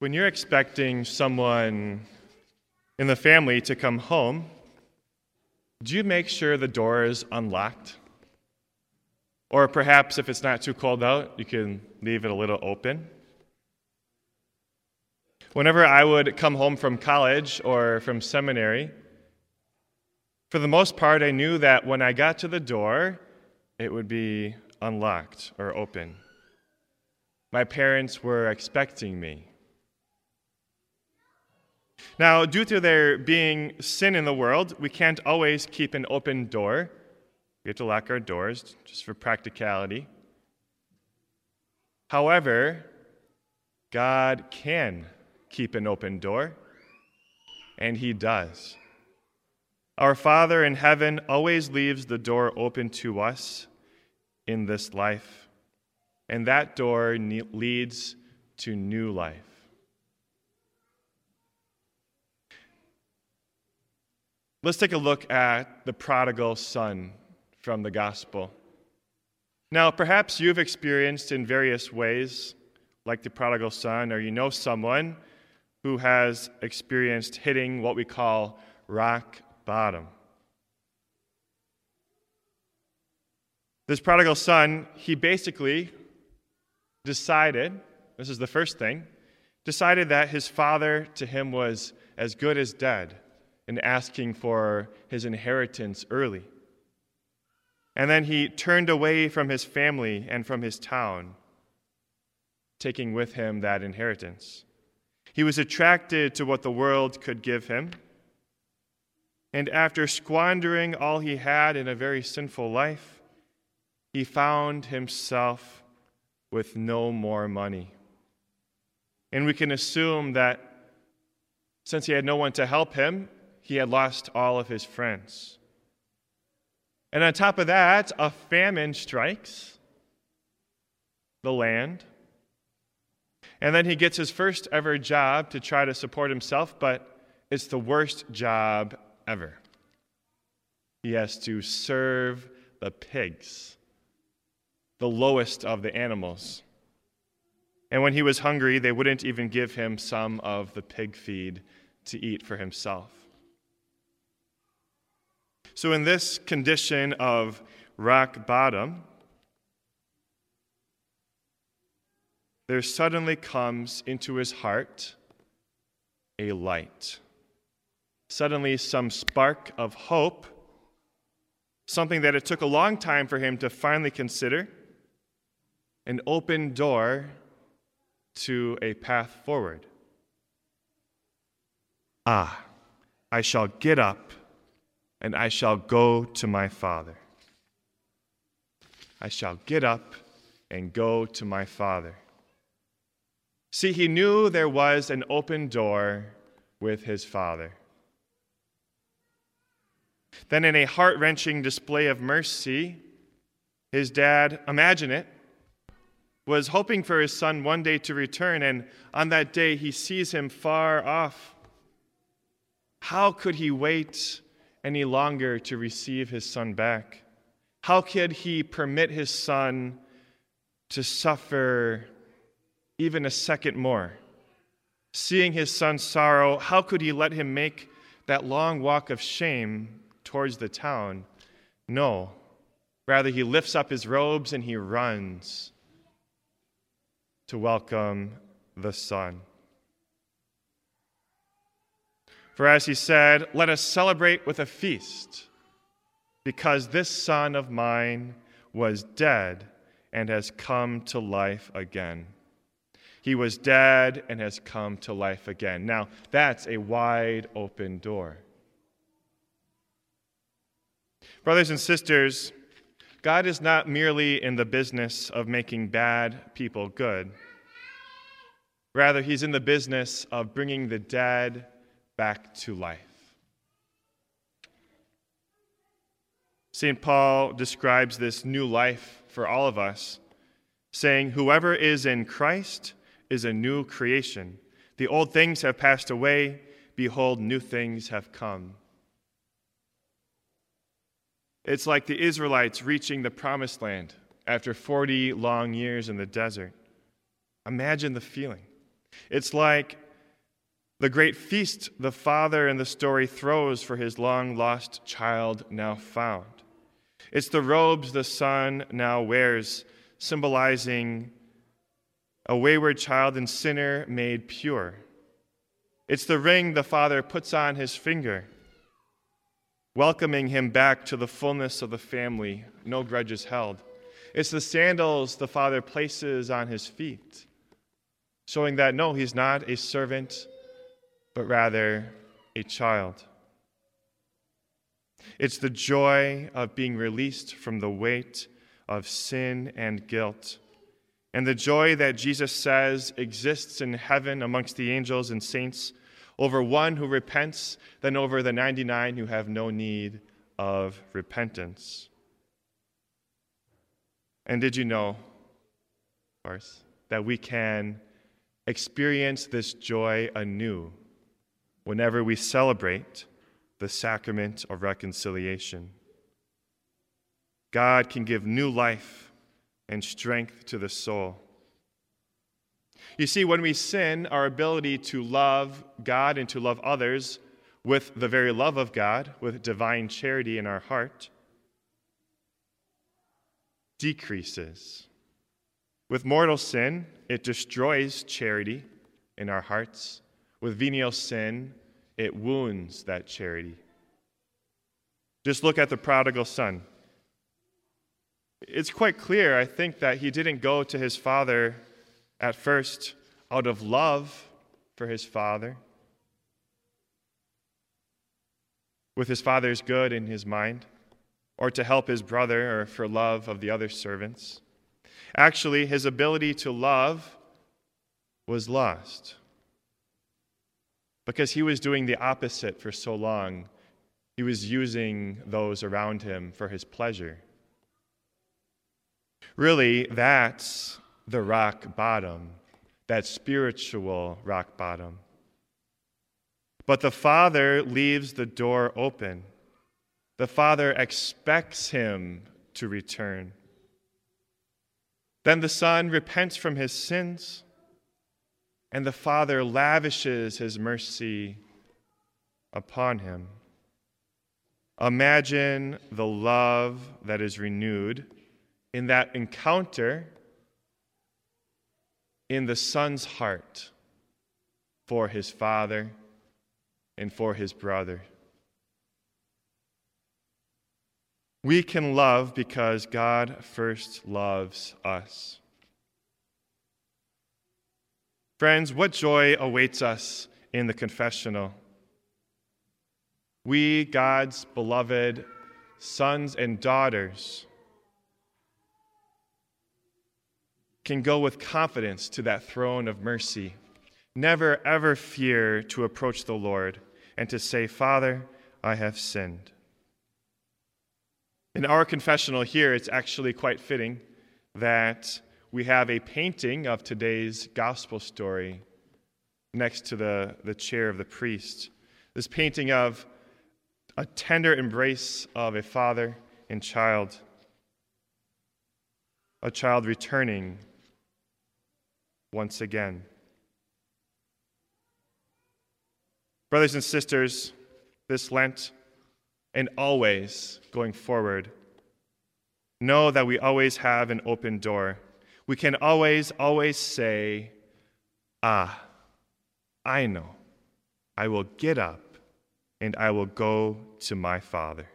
When you're expecting someone in the family to come home, do you make sure the door is unlocked? Or perhaps if it's not too cold out, you can leave it a little open. Whenever I would come home from college or from seminary, for the most part, I knew that when I got to the door, it would be unlocked or open. My parents were expecting me. Now, due to there being sin in the world, we can't always keep an open door. We have to lock our doors just for practicality. However, God can keep an open door, and He does. Our Father in heaven always leaves the door open to us in this life, and that door leads to new life. Let's take a look at the prodigal son from the gospel. Now, perhaps you've experienced in various ways, like the prodigal son, or you know someone who has experienced hitting what we call rock bottom. This prodigal son, he basically decided this is the first thing decided that his father to him was as good as dead and asking for his inheritance early. And then he turned away from his family and from his town, taking with him that inheritance. He was attracted to what the world could give him. And after squandering all he had in a very sinful life, he found himself with no more money. And we can assume that since he had no one to help him, he had lost all of his friends. And on top of that, a famine strikes the land. And then he gets his first ever job to try to support himself, but it's the worst job ever. He has to serve the pigs, the lowest of the animals. And when he was hungry, they wouldn't even give him some of the pig feed to eat for himself. So, in this condition of rock bottom, there suddenly comes into his heart a light. Suddenly, some spark of hope, something that it took a long time for him to finally consider, an open door to a path forward. Ah, I shall get up and I shall go to my father. I shall get up and go to my father. See, he knew there was an open door with his father. Then, in a heart wrenching display of mercy, his dad, imagine it, was hoping for his son one day to return, and on that day he sees him far off. How could he wait any longer to receive his son back? How could he permit his son to suffer even a second more? Seeing his son's sorrow, how could he let him make that long walk of shame towards the town? No. Rather, he lifts up his robes and he runs to welcome the son. For as he said, Let us celebrate with a feast, because this son of mine was dead and has come to life again. He was dead and has come to life again. Now, that's a wide open door. Brothers and sisters, God is not merely in the business of making bad people good. Rather, He's in the business of bringing the dead back to life. St. Paul describes this new life for all of us, saying, Whoever is in Christ is a new creation. The old things have passed away. Behold, new things have come. It's like the Israelites reaching the promised land after 40 long years in the desert. Imagine the feeling. It's like the great feast the father in the story throws for his long lost child now found. It's the robes the son now wears, symbolizing a wayward child and sinner made pure. It's the ring the father puts on his finger, welcoming him back to the fullness of the family, no grudges held. It's the sandals the father places on his feet, showing that no, he's not a servant, but rather a child. It's the joy of being released from the weight of sin and guilt. And the joy that Jesus says exists in heaven amongst the angels and saints over one who repents than over the 99 who have no need of repentance. And did you know, of course, that we can experience this joy anew whenever we celebrate the sacrament of reconciliation? God can give new life and strength to the soul. You see, when we sin, our ability to love God and to love others with the very love of God, with divine charity in our heart, decreases. With mortal sin, it destroys charity in our hearts. With venial sin, it wounds that charity. Just look at the prodigal son. It's quite clear, I think, that he didn't go to his father at first out of love for his father, with his father's good in his mind, or to help his brother or for love of the other servants. Actually, his ability to love was lost because he was doing the opposite for so long. He was using those around him for his pleasure. Really, that's the rock bottom, that spiritual rock bottom. But the Father leaves the door open. The Father expects him to return. Then the Son repents from his sins, and the Father lavishes his mercy upon him. Imagine the love that is renewed in that encounter in the son's heart for his father and for his brother. We can love because God first loves us. Friends, what joy awaits us in the confessional? We, God's beloved sons and daughters, can go with confidence to that throne of mercy. Never, ever fear to approach the Lord and to say, Father, I have sinned. In our confessional here, it's actually quite fitting that we have a painting of today's gospel story next to the, the chair of the priest. This painting of a tender embrace of a father and child, a child returning once again. Brothers and sisters, this Lent and always going forward, know that we always have an open door. We can always, always say, Ah, I know. I will get up and I will go to my Father.